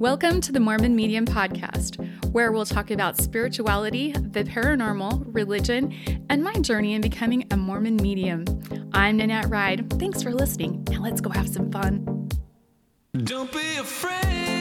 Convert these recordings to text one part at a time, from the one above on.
Welcome to the Mormon Medium Podcast, where we'll talk about spirituality, the paranormal, religion, and my journey in becoming a Mormon medium. I'm Nanette Ride. Thanks for listening. Now let's go have some fun. Don't be afraid.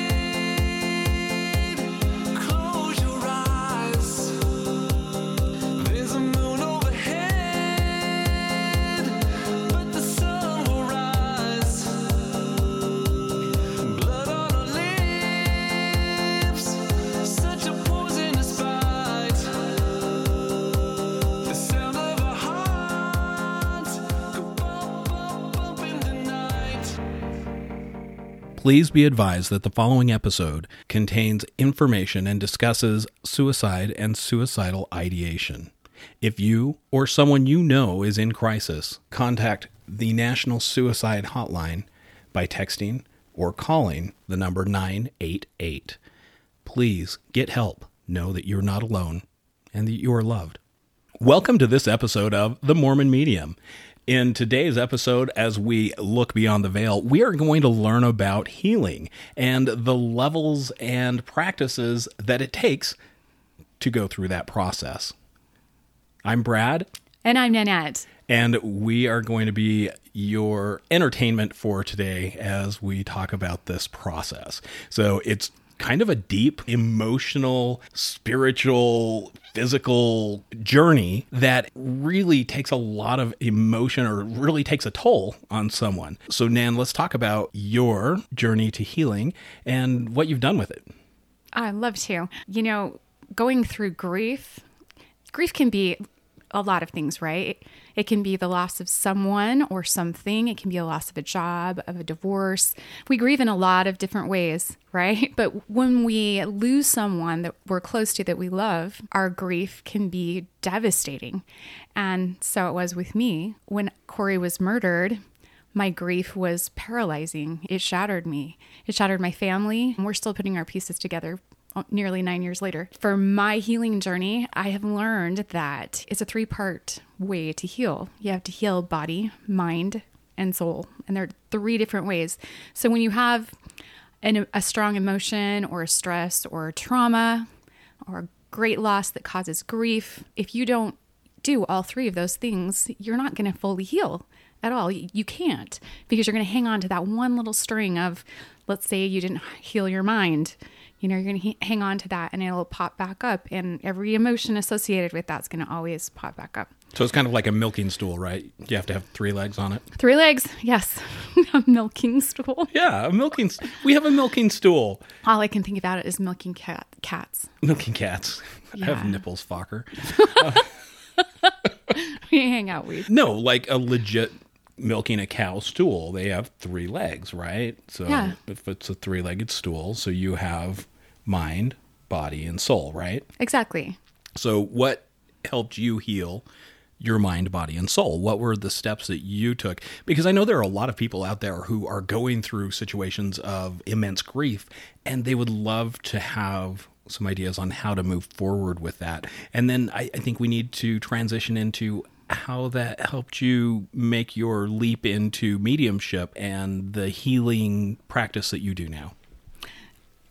Please be advised that the following episode contains information and discusses suicide and suicidal ideation. If you or someone you know is in crisis, contact the National Suicide Hotline by texting or calling the number 988. Please get help. Know that you're not alone and that you are loved. Welcome to this episode of The Mormon Medium. In today's episode, as we look beyond the veil, we are going to learn about healing and the levels and practices that it takes to go through that process. I'm Brad, And I'm Nanette. and we are going to be your entertainment for today as we talk about this process. So it's kind of a deep, emotional, spiritual, physical journey that really takes a lot of emotion or really takes a toll on someone. So, Nan, let's talk about your journey to healing and what you've done with it. I'd love to. You know, going through grief, grief can be a lot of things, right? It can be the loss of someone or something. It can be a loss of a job, of a divorce. We grieve in a lot of different ways, right? But when we lose someone that we're close to that we love, our grief can be devastating. And so it was with me. When Corey was murdered, my grief was paralyzing. It shattered me. It shattered my family. We're still putting our pieces together Uh, nearly nine years later. For my healing journey, I have learned that it's a three part way to heal. You have to heal body, mind, and soul. And there are three different ways. So when you have an, a strong emotion or a stress or a trauma or a great loss that causes grief, if you don't do all three of those things, you're not going to fully heal at all. You can't because you're going to hang on to that one little string of, let's say you didn't heal your mind. You know, you're going to hang on to that and it'll pop back up. And every emotion associated with that's going to always pop back up. So, it's kind of like a milking stool, right? You have to have three legs on it. Three legs, yes. a milking stool. Yeah, a milking. We have a milking stool. All I can think about it is milking cat, cats. Milking cats Yeah. have nipples, Fokker. We hang out with. No, like a legit milking a cow stool. They have three legs, right? So Yeah. if it's a three-legged stool, so you have mind, body, and soul, right? Exactly. So what helped you heal your mind, body, and soul? What were the steps that you took? Because I know there are a lot of people out there who are going through situations of immense grief and they would love to have some ideas on how to move forward with that. And then I, I think we need to transition into how that helped you make your leap into mediumship and the healing practice that you do now.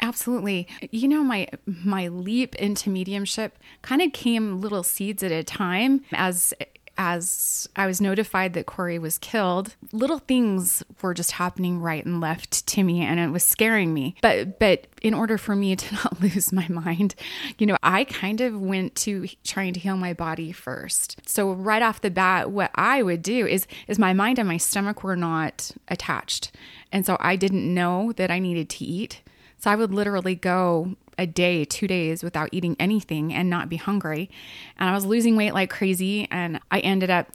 Absolutely. You know, my my leap into mediumship kind of came little seeds at a time as as I was notified that Corey was killed, little things were just happening right and left to me and it was scaring me. But but in order for me to not lose my mind, you know, I kind of went to trying to heal my body first. So right off the bat what I would do is is my mind and my stomach were not attached. And so I didn't know that I needed to eat. So I would literally go a day, two days without eating anything and not be hungry. And I was losing weight like crazy. And I ended up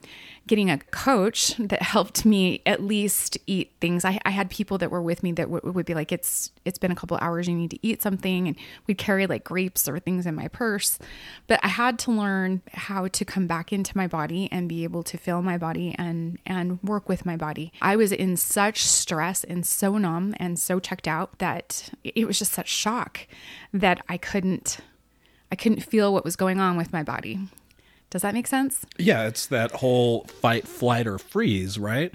getting a coach that helped me at least eat things. I, I had people that were with me that w- would be like, "It's it's been a couple hours. You need to eat something," and we'd carry like grapes or things in my purse. But I had to learn how to come back into my body and be able to feel my body and and work with my body. I was in such stress and so numb and so checked out that it was just such shock that I couldn't I couldn't feel what was going on with my body. Does that make sense? Yeah, it's that whole fight, flight, or freeze, right?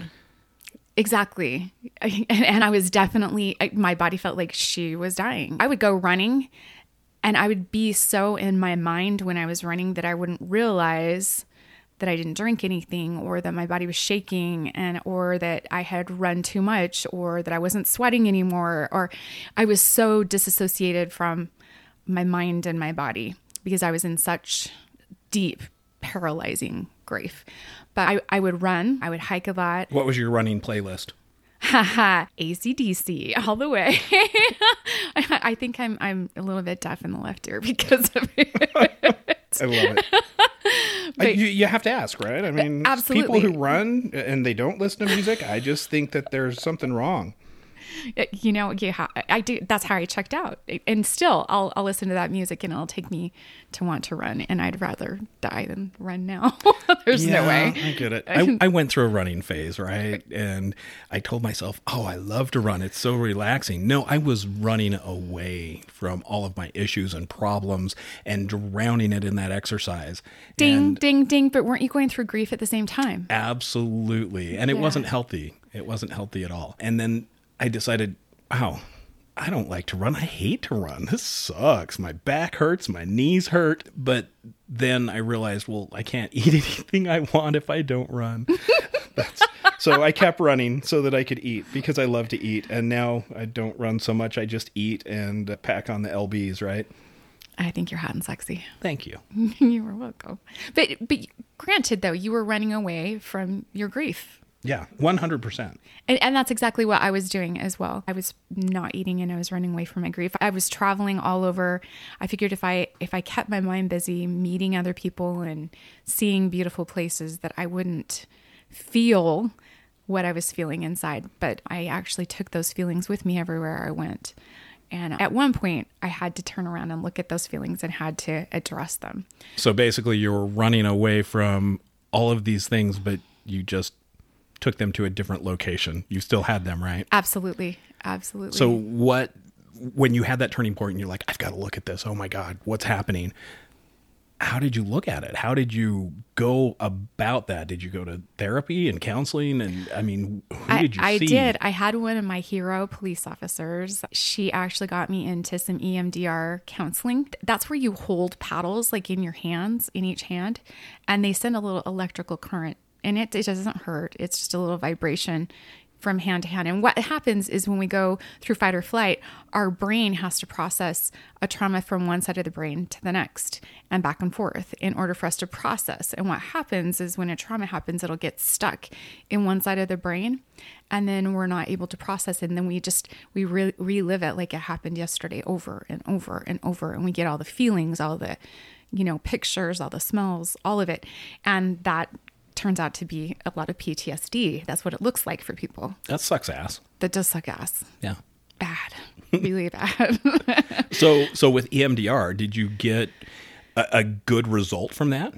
Exactly. And, I was definitely, my body felt like she was dying. I would go running and I would be so in my mind when I was running that I wouldn't realize that I didn't drink anything or that my body was shaking and or that I had run too much or that I wasn't sweating anymore or I was so disassociated from my mind and my body because I was in such deep paralyzing grief. But I, I would run, I would hike a lot. What was your running playlist? Haha, AC/DC all the way. I, I think I'm I'm a little bit deaf in the left ear because of it. I love it. I- you, you have to ask, right? I mean, Absolutely. people who run and they don't listen to music, I just think that there's something wrong. Uh, you know, yeah, I do. That's how I checked out. And still, I'll I'll listen to that music and it'll take me to want to run. And I'd rather die than run now. There's no way. I get it. I, I went through a running phase, right? And I told myself, oh, I love to run. It's so relaxing. No, I was running away from all of my issues and problems and drowning it in that exercise. Ding, And ding, ding. But weren't you going through grief at the same time? absolutely. And it Yeah. wasn't healthy. It wasn't healthy at all. And then I decided, wow, I don't like to run. I hate to run. This sucks. My back hurts. My knees hurt. But then I realized, well, I can't eat anything I want if I don't run. That's, so I kept running so that I could eat because I love to eat. And now I don't run so much. I just eat and pack on the LBs, right? I think you're hot and sexy. Thank you. you were welcome. But but granted, though, you were running away from your grief. Yeah, 100%. And, and that's exactly what I was doing as well. I was not eating and I was running away from my grief. I was traveling all over. I figured if I if I kept my mind busy meeting other people and seeing beautiful places that I wouldn't feel what I was feeling inside. But I actually took those feelings with me everywhere I went. And at one point, I had to turn around and look at those feelings and had to address them. So basically, you were running away from all of these things, but you just took them to a different location. You still had them, right? Absolutely. Absolutely. So, what, when you had that turning point and you're like, I've got to look at this, oh my God, what's happening? How did you look at it? How did you go about that? Did you go to therapy and counseling? And I mean, who I, did you I see? did. I had one of my hero police officers. She actually got me into some EMDR counseling. That's where you hold paddles like in your hands, in each hand, and they send a little electrical current in it. It doesn't hurt, it's just a little vibration from hand to hand. And what happens is when we go through fight or flight, our brain has to process a trauma from one side of the brain to the next and back and forth in order for us to process. And what happens is when a trauma happens, it'll get stuck in one side of the brain and then we're not able to process it. And then we just, we re- relive it like it happened yesterday over and over and over. And we get all the feelings, all the, you know, pictures, all the smells, all of it. And that turns out to be a lot of PTSD. That's what it looks like for people. That sucks ass. That does suck ass. Yeah. Bad. really bad. So, so with EMDR, did you get a, a good result from that?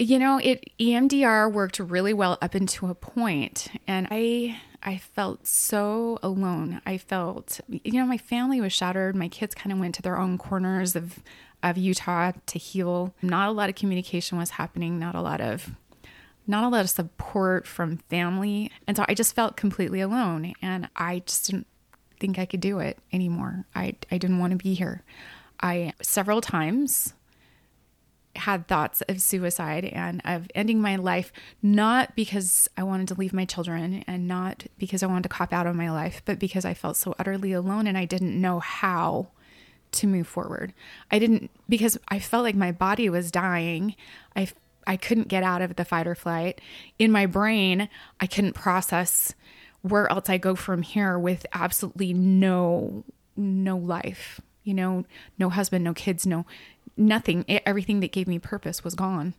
you know, it EMDR worked really well up into a point and I I felt so alone. I felt you know, my family was shattered. My kids kind of went to their own corners of of Utah to heal. Not a lot of communication was happening, not a lot of not a lot of support from family. And so I just felt completely alone and I just didn't think I could do it anymore. I I didn't want to be here. I several times had thoughts of suicide and of ending my life, not because I wanted to leave my children and not because I wanted to cop out of my life, but because I felt so utterly alone and I didn't know how to move forward. I didn't, because I felt like my body was dying. I, I couldn't get out of the fight or flight. In my brain, I couldn't process where else I go from here with absolutely no, no life, you know, no husband, no kids, no, nothing. E- everything that gave me purpose was gone.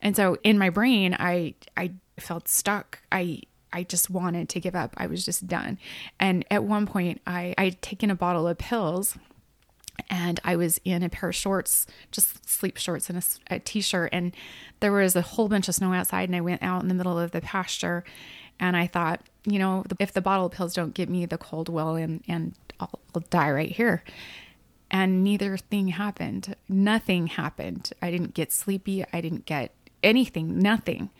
And so in my brain i i felt stuck. I i just wanted to give up. I was just done. And at one point i i'd taken a bottle of pills and I was in a pair of shorts, just sleep shorts and a a, t-shirt, and there was a whole bunch of snow outside. And I went out in the middle of the pasture, and I thought, you know, if the bottle pills don't get me the cold, well, and and I'll, I'll die right here. And neither thing happened. Nothing happened. I didn't get sleepy. I didn't get anything. Nothing.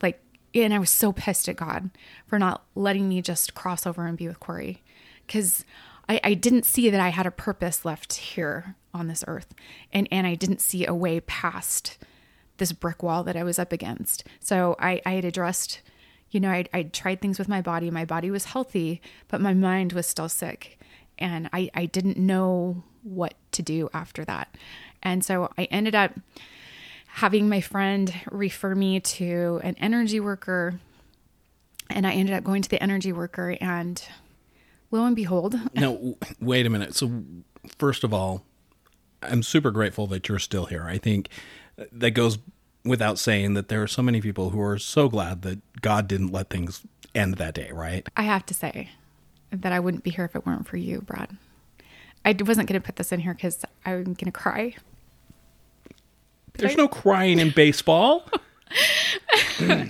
Like and I was so pissed at God for not letting me just cross over and be with Corey because I, I didn't see that I had a purpose left here on this earth. And, and I didn't see a way past this brick wall that I was up against. So I, I had addressed, you know, I I tried things with my body. My body was healthy, but my mind was still sick. And I, I didn't know what to do after that. And so I ended up having my friend refer me to an energy worker. And I ended up going to the energy worker, and lo and behold, Now, w- wait a minute. So, first of all, I'm super grateful that you're still here. I think that goes without saying that there are so many people who are so glad that God didn't let things end that day, right? I have to say that I wouldn't be here if it weren't for you, Brad. I wasn't going to put this in here because I'm going to cry. There's no crying in baseball. Hmm.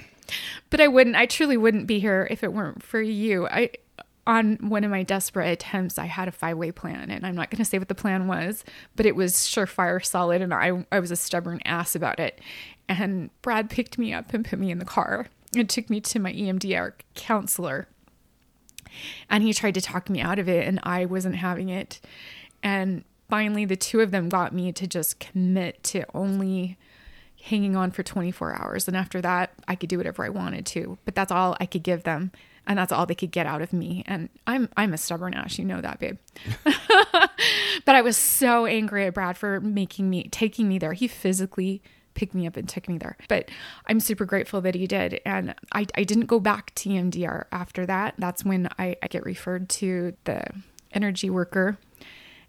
But I wouldn't. I truly wouldn't be here if it weren't for you. I on one of my desperate attempts, I had a five way plan, and I'm not going to say what the plan was, but it was surefire, solid, and I I was a stubborn ass about it. And Brad picked me up and put me in the car and took me to my EMDR counselor. And he tried to talk me out of it, and I wasn't having it. And finally, the two of them got me to just commit to only hanging on for 24 hours. And after that, I could do whatever I wanted to. But that's all I could give them. And that's all they could get out of me. And I'm I'm a stubborn ass, you know that, babe. but I was so angry at Brad for making me taking me there. He physically picked me up and took me there. But I'm super grateful that he did. And I, I didn't go back to EMDR after that. That's when I, I get referred to the energy worker.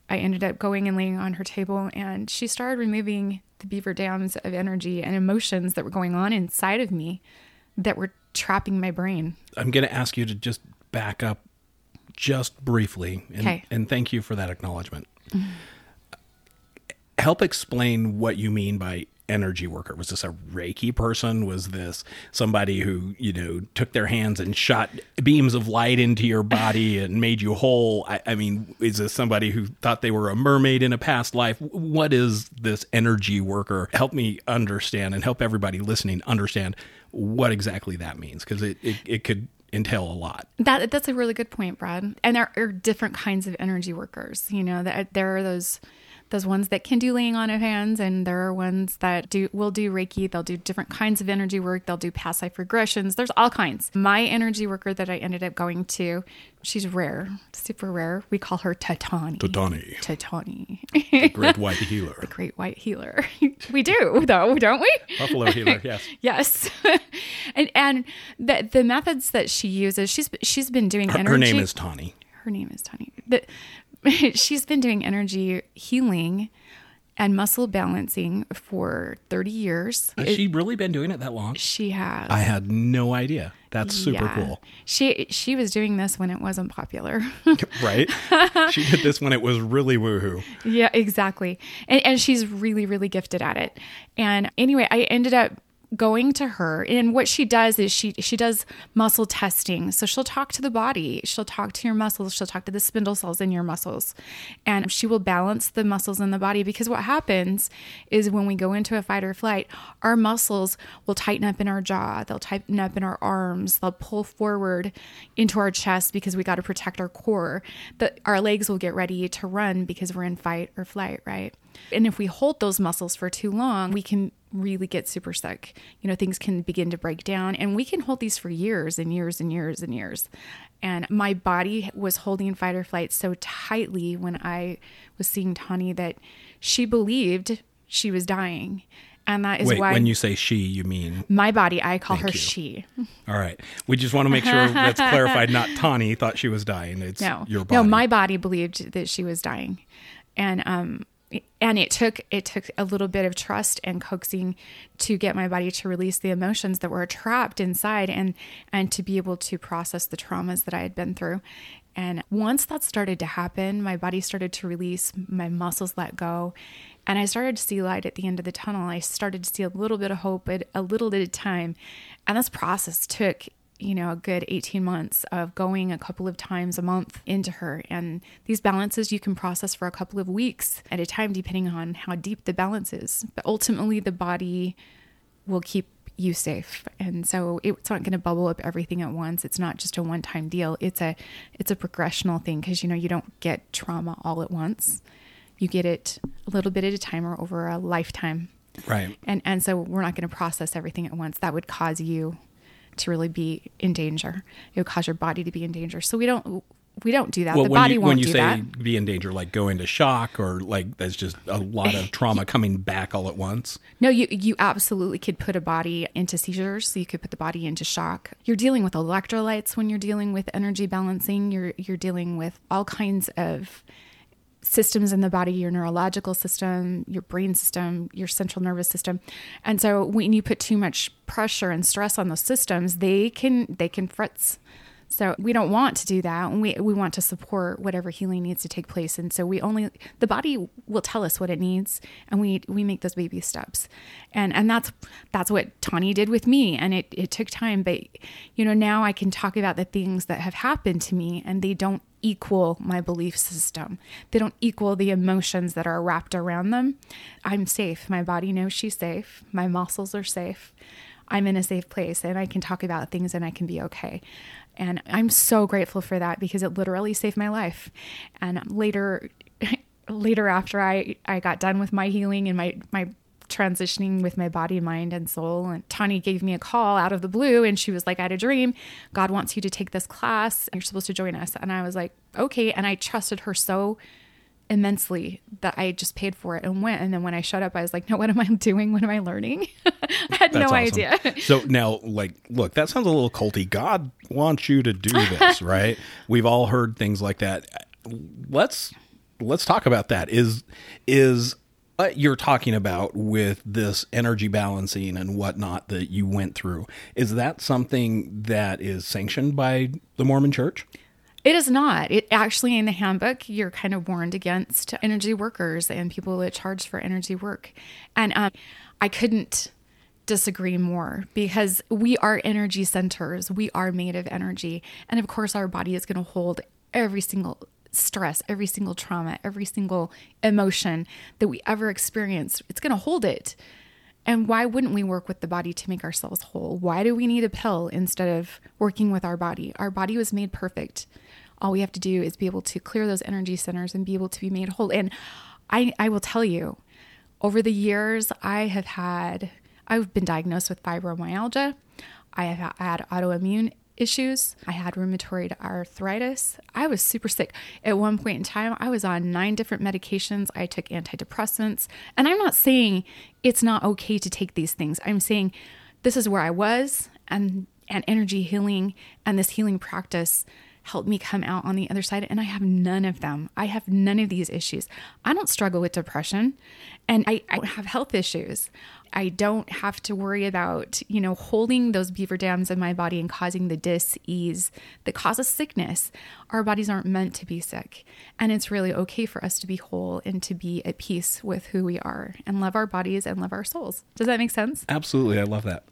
I ended up going and laying on her table, and she started removing the beaver dams of energy and emotions that were going on inside of me that were trapping my brain. I'm going to ask you to just back up just briefly. And, Okay. and thank you for that acknowledgement. Help explain what you mean by energy worker. Was this a Reiki person? Was this somebody who, you know, took their hands and shot beams of light into your body and made you whole? I, I mean, is this somebody who thought they were a mermaid in a past life? What is this energy worker? Help me understand and help everybody listening understand what exactly that means because it, it, it could entail a lot. That that's a really good point, Brad. And there are different kinds of energy workers. You know, that there are those those ones that can do laying on of hands, and there are ones that do will do Reiki. They'll do different kinds of energy work. They'll do past life regressions. There's all kinds. My energy worker that I ended up going to, she's rare, super rare. We call her Tatani. Tatani. Tatani, Great white healer. great white healer. we do though, don't we? Buffalo healer, yes. Yes, and and the the methods that she uses, she's she's been doing Her, energy. her name is Tawny. her name is Tony. The, she's been doing energy healing and muscle balancing for 30 years. Has she really been doing it that long? She has. I had no idea. That's super Yeah. cool. She she was doing this when it wasn't popular. Right? she did this when it was really woohoo. yeah, exactly. And and she's really really gifted at it. And anyway, I ended up going to her. And what she does is she she does muscle testing. So she'll talk to the body. She'll talk to your muscles. She'll talk to the spindle cells in your muscles. And she will balance the muscles in the body because what happens is when we go into a fight or flight our muscles will tighten up in our jaw. They'll tighten up in our arms. They'll pull forward into our chest because we got to protect our core. That our legs will get ready to run because we're in fight or flight right and if we hold those muscles for too long, we can really get super sick. You know, things can begin to break down, and we can hold these for years and years and years and years. And my body was holding fight or flight so tightly when I was seeing Tawny that she believed she was dying. And that is Wait, why when you say she, you mean my body, I call her you. she. all right. We just want to make sure that's clarified. Not Tawny thought she was dying. It's No, your body. no, my body believed that she was dying, and um, and it took it took a little bit of trust and coaxing to get my body to release the emotions that were trapped inside, and and to be able to process the traumas that I had been through. And once that started to happen, my body started to release, my muscles let go, and I started to see light at the end of the tunnel. I started to see a little bit of hope at a little bit of time, and this process took you know, a good 18 months of going a couple of times a month into her. And these balances you can process for a couple of weeks at a time, depending on how deep the balance is. But ultimately, the body will keep you safe. And so it's not going to bubble up everything at once. It's not just a one-time deal. It's a it's a progressional thing because you know you don't get trauma all at once. You get it a little bit at a time or over a lifetime. Right. And and so we're not going to process everything at once. That would cause you to really be in danger. It would cause your body to be in danger. So we don't we don't do that. Well, the body you, won't when you do say that. be in danger, like go into shock or like there's just a lot of trauma coming back all at once. No, you you absolutely could put a body into seizures. So you could put the body into shock. You're dealing with electrolytes when you're dealing with energy balancing. You're you're dealing with all kinds of systems in the body your neurological system your brain system your central nervous system. And so when you put too much pressure and stress on those systems they can they can fritz so we don't want to do that and we, we want to support whatever healing needs to take place and so we only the body will tell us what it needs and we we make those baby steps and and that's that's what tawny did with me and it, it took time but you know now i can talk about the things that have happened to me and they don't equal my belief system. They don't equal the emotions that are wrapped around them. I'm safe. My body knows she's safe. My muscles are safe. I'm in a safe place and I can talk about things and I can be okay. And I'm so grateful for that because it literally saved my life. And later later after I I got done with my healing and my my transitioning with my body, mind, and soul. And Tawny gave me a call out of the blue and she was like, I had a dream. God wants you to take this class. You're supposed to join us. And I was like, okay. And I trusted her so immensely that I just paid for it and went. And then when I showed up, I was like, no, what am I doing? What am I learning? I had no awesome. idea. so now, like, look, that sounds a little culty. God wants you to do this, right? We've all heard things like that. Let's let's talk about that. Is is what you're talking about with this energy balancing and whatnot that you went through? Is that something that is sanctioned by the Mormon Church? It is not. It actually in the handbook, you're kind of warned against energy workers and people that charge for energy work. And um, I couldn't disagree more because we are energy centers. We are made of energy. And of course, our body is going to hold every single stress, every single trauma, every single emotion that we ever experience. It's going to hold it. And why wouldn't we work with the body to make ourselves whole? Why do we need a pill instead of working with our body? Our body was made perfect. All we have to do is be able to clear those energy centers and be able to be made whole. And I, I will tell you, over the years, I have had, I've been diagnosed with fibromyalgia. I have had autoimmune issues. I had rheumatoid arthritis. I was super sick. At one point in time, I was on nine different medications. I took antidepressants. And I'm not saying it's not okay to take these things. I'm saying this is where I was and and energy healing and this healing practice helped me come out on the other side and I have none of them. I have none of these issues. I don't struggle with depression and I, I don't have health issues. I don't have to worry about, you know, holding those beaver dams in my body and causing the dis-ease that causes sickness. Our bodies aren't meant to be sick. And it's really okay for us to be whole and to be at peace with who we are and love our bodies and love our souls. Does that make sense? Absolutely. I love that.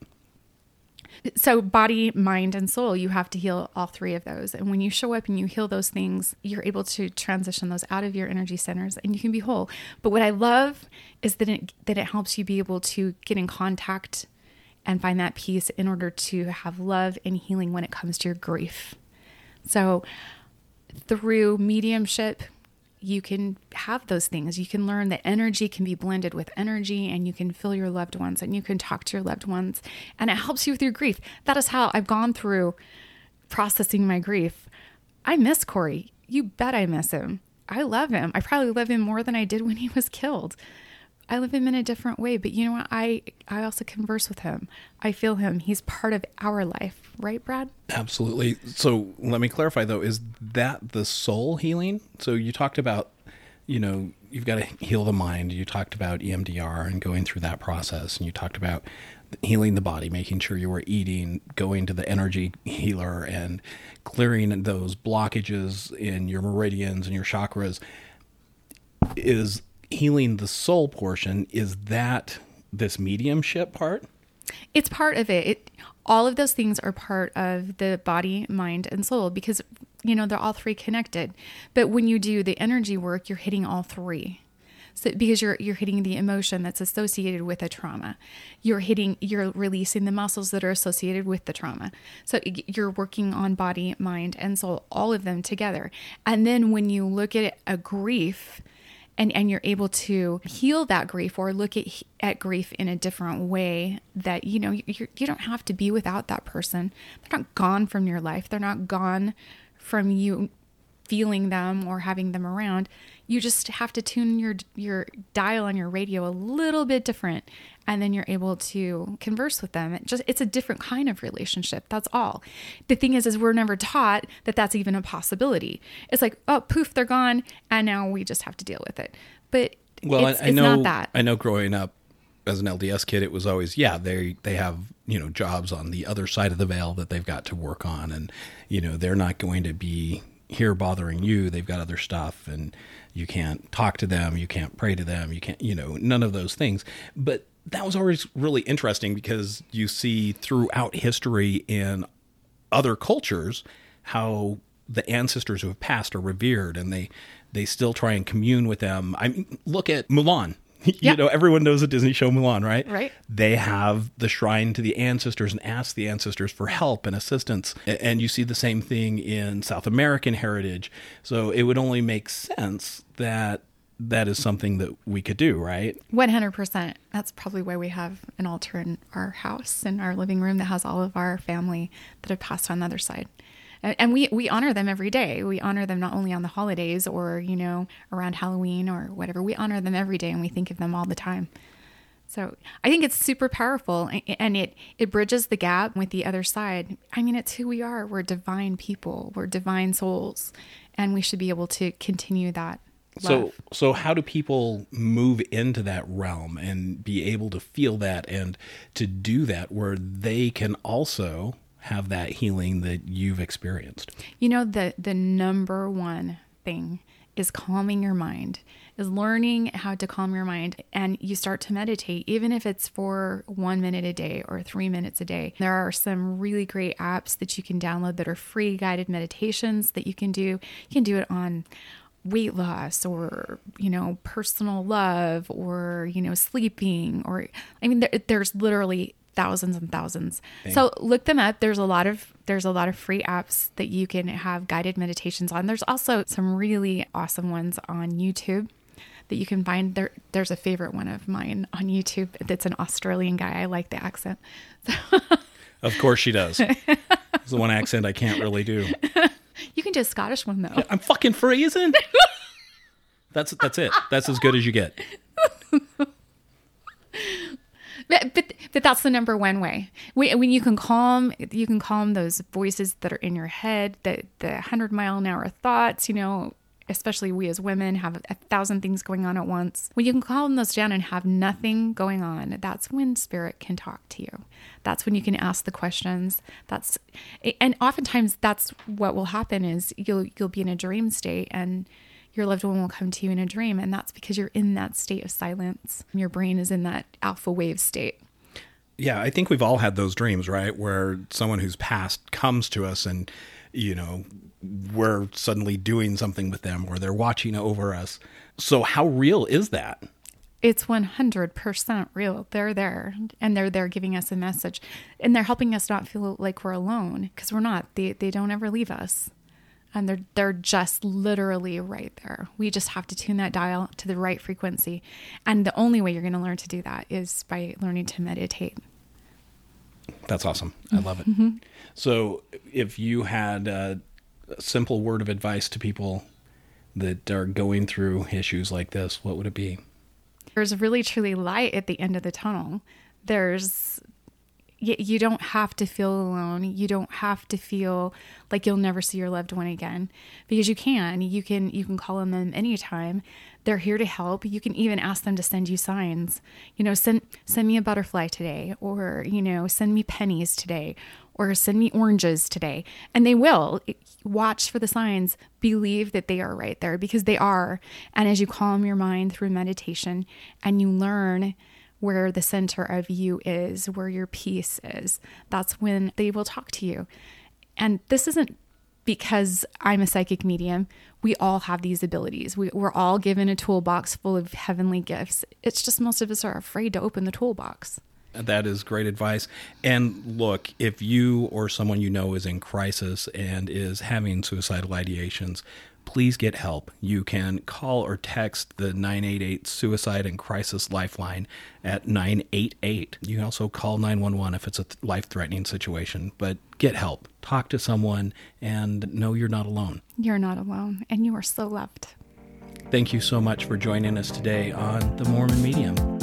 So, body, mind, and soul, you have to heal all three of those. And when you show up and you heal those things, you're able to transition those out of your energy centers and you can be whole. But what I love is that it, that it helps you be able to get in contact and find that peace in order to have love and healing when it comes to your grief. So, through mediumship, you can have those things. You can learn that energy can be blended with energy and you can feel your loved ones and you can talk to your loved ones and it helps you with your grief. That is how I've gone through processing my grief. I miss Corey. You bet I miss him. I love him. I probably love him more than I did when he was killed. I love him in a different way, but you know what? I I also converse with him. I feel him. He's part of our life, right, Brad? Absolutely. So let me clarify though, is that the soul healing? So you talked about, you know, you've got to heal the mind. You talked about EMDR and going through that process, and you talked about healing the body, making sure you were eating, going to the energy healer, and clearing those blockages in your meridians and your chakras. Is healing the soul portion? Is that this mediumship part? It's part of it. it. All of those things are part of the body, mind, and soul because, you know, they're all three connected. But when you do the energy work, you're hitting all three. So because you're you're hitting the emotion that's associated with a trauma. You're hitting you're releasing the muscles that are associated with the trauma. So you're working on body, mind, and soul, all of them together. And then when you look at a grief and and you're able to heal that grief or look at at grief in a different way that you know you you don't have to be without that person. They're not gone from your life. They're not gone from you feeling them or having them around you just have to tune your your dial on your radio a little bit different and then you're able to converse with them. It just it's a different kind of relationship that's all. The thing is is we're never taught that that's even a possibility. It's like oh poof they're gone and now we just have to deal with it. But Well, it's, I, I it's know not that. I know growing up as an LDS kid, it was always yeah they they have you know jobs on the other side of the veil that they've got to work on, and you know they're not going to be here bothering you. They've got other stuff, and you can't talk to them, you can't pray to them, you can't you know none of those things. But that was always really interesting because you see throughout history in other cultures how the ancestors who have passed are revered and they they still try and commune with them. I mean, look at Mulan. you know, everyone knows the Disney show Mulan, right? Right. They have the shrine to the ancestors and ask the ancestors for help and assistance. And you see the same thing in South American heritage. So it would only make sense that that is something that we could do, right? 100% that's probably why we have an altar in our house in our living room that has all of our family that have passed on the other side and, we we honor them every day. We honor them not only on the holidays or you know around halloween or whatever. We honor them every day and we think of them all the time. So i think it's super powerful and it it bridges the gap with the other side. I mean it's who we are. We're divine people. We're divine souls and we should be able to continue that So so how do people move into that realm and be able to feel that and to do that where they can also have that healing that you've experienced? You know the the number one thing is calming your mind. Is learning how to calm your mind and you start to meditate even if it's for 1 minute a day or 3 minutes a day. There are some really great apps that you can download that are free guided meditations that you can do. You can do it on weight loss or you know personal love or you know sleeping or i mean there, there's literally thousands and thousands so look them up there's a lot of there's a lot of free apps that you can have guided meditations on there's also some really awesome ones on youtube that you can find there there's a favorite one of mine on youtube that's an australian guy i like the accent Of course she does. it's the one accent I can't really do. you can do a scottish one though I'm fucking freezing. That's that's it. That's as good as you get. But, but but that's the number one way. When when you can calm you can calm those voices that are in your head, the the hundred mile an hour thoughts. You know, especially we as women have a thousand things going on at once. When you can calm those down and have nothing going on, that's when spirit can talk to you. That's when you can ask the questions. That's and oftentimes that's what will happen is you'll you'll be in a dream state and your loved one will come to you in a dream and that's because you're in that state of silence your brain is in that alpha wave state Yeah, I think we've all had those dreams, right? Where someone who's passed comes to us and, you know, we're suddenly doing something with them or they're watching over us. So, how real is that? it's 100% real they're there and they're there giving us a message and they're helping us not feel like we're alone because we're not they, they don't ever leave us and they're they're just literally right there we just have to tune that dial to the right frequency and the only way you're going to learn to do that is by learning to meditate That's awesome. I love it. Mm-hmm. So, if you had a, simple word of advice to people that are going through issues like this, what would it be? there's really truly light at the end of the tunnel. There's you don't have to feel alone. You don't have to feel like you'll never see your loved one again because you can. You can you can call on them anytime. They're here to help. You can even ask them to send you signs. You know, send send me a butterfly today or, you know, send me pennies today or send me oranges today. And they will. Watch for the signs. Believe that they are right there because they are. And as you calm your mind through meditation and you learn where the center of you is, where your peace is, that's when they will talk to you. And this isn't because I'm a psychic medium, we all have these abilities. We, we're all given a toolbox full of heavenly gifts. It's just most of us are afraid to open the toolbox. That is great advice. And look, if you or someone you know is in crisis and is having suicidal ideations, please get help. You can call or text the 988 Suicide and Crisis Lifeline at 988. You can also call 911 if it's a life threatening situation, but get help. Talk to someone and know you're not alone. You're not alone, and you are so loved. Thank you so much for joining us today on The Mormon Medium.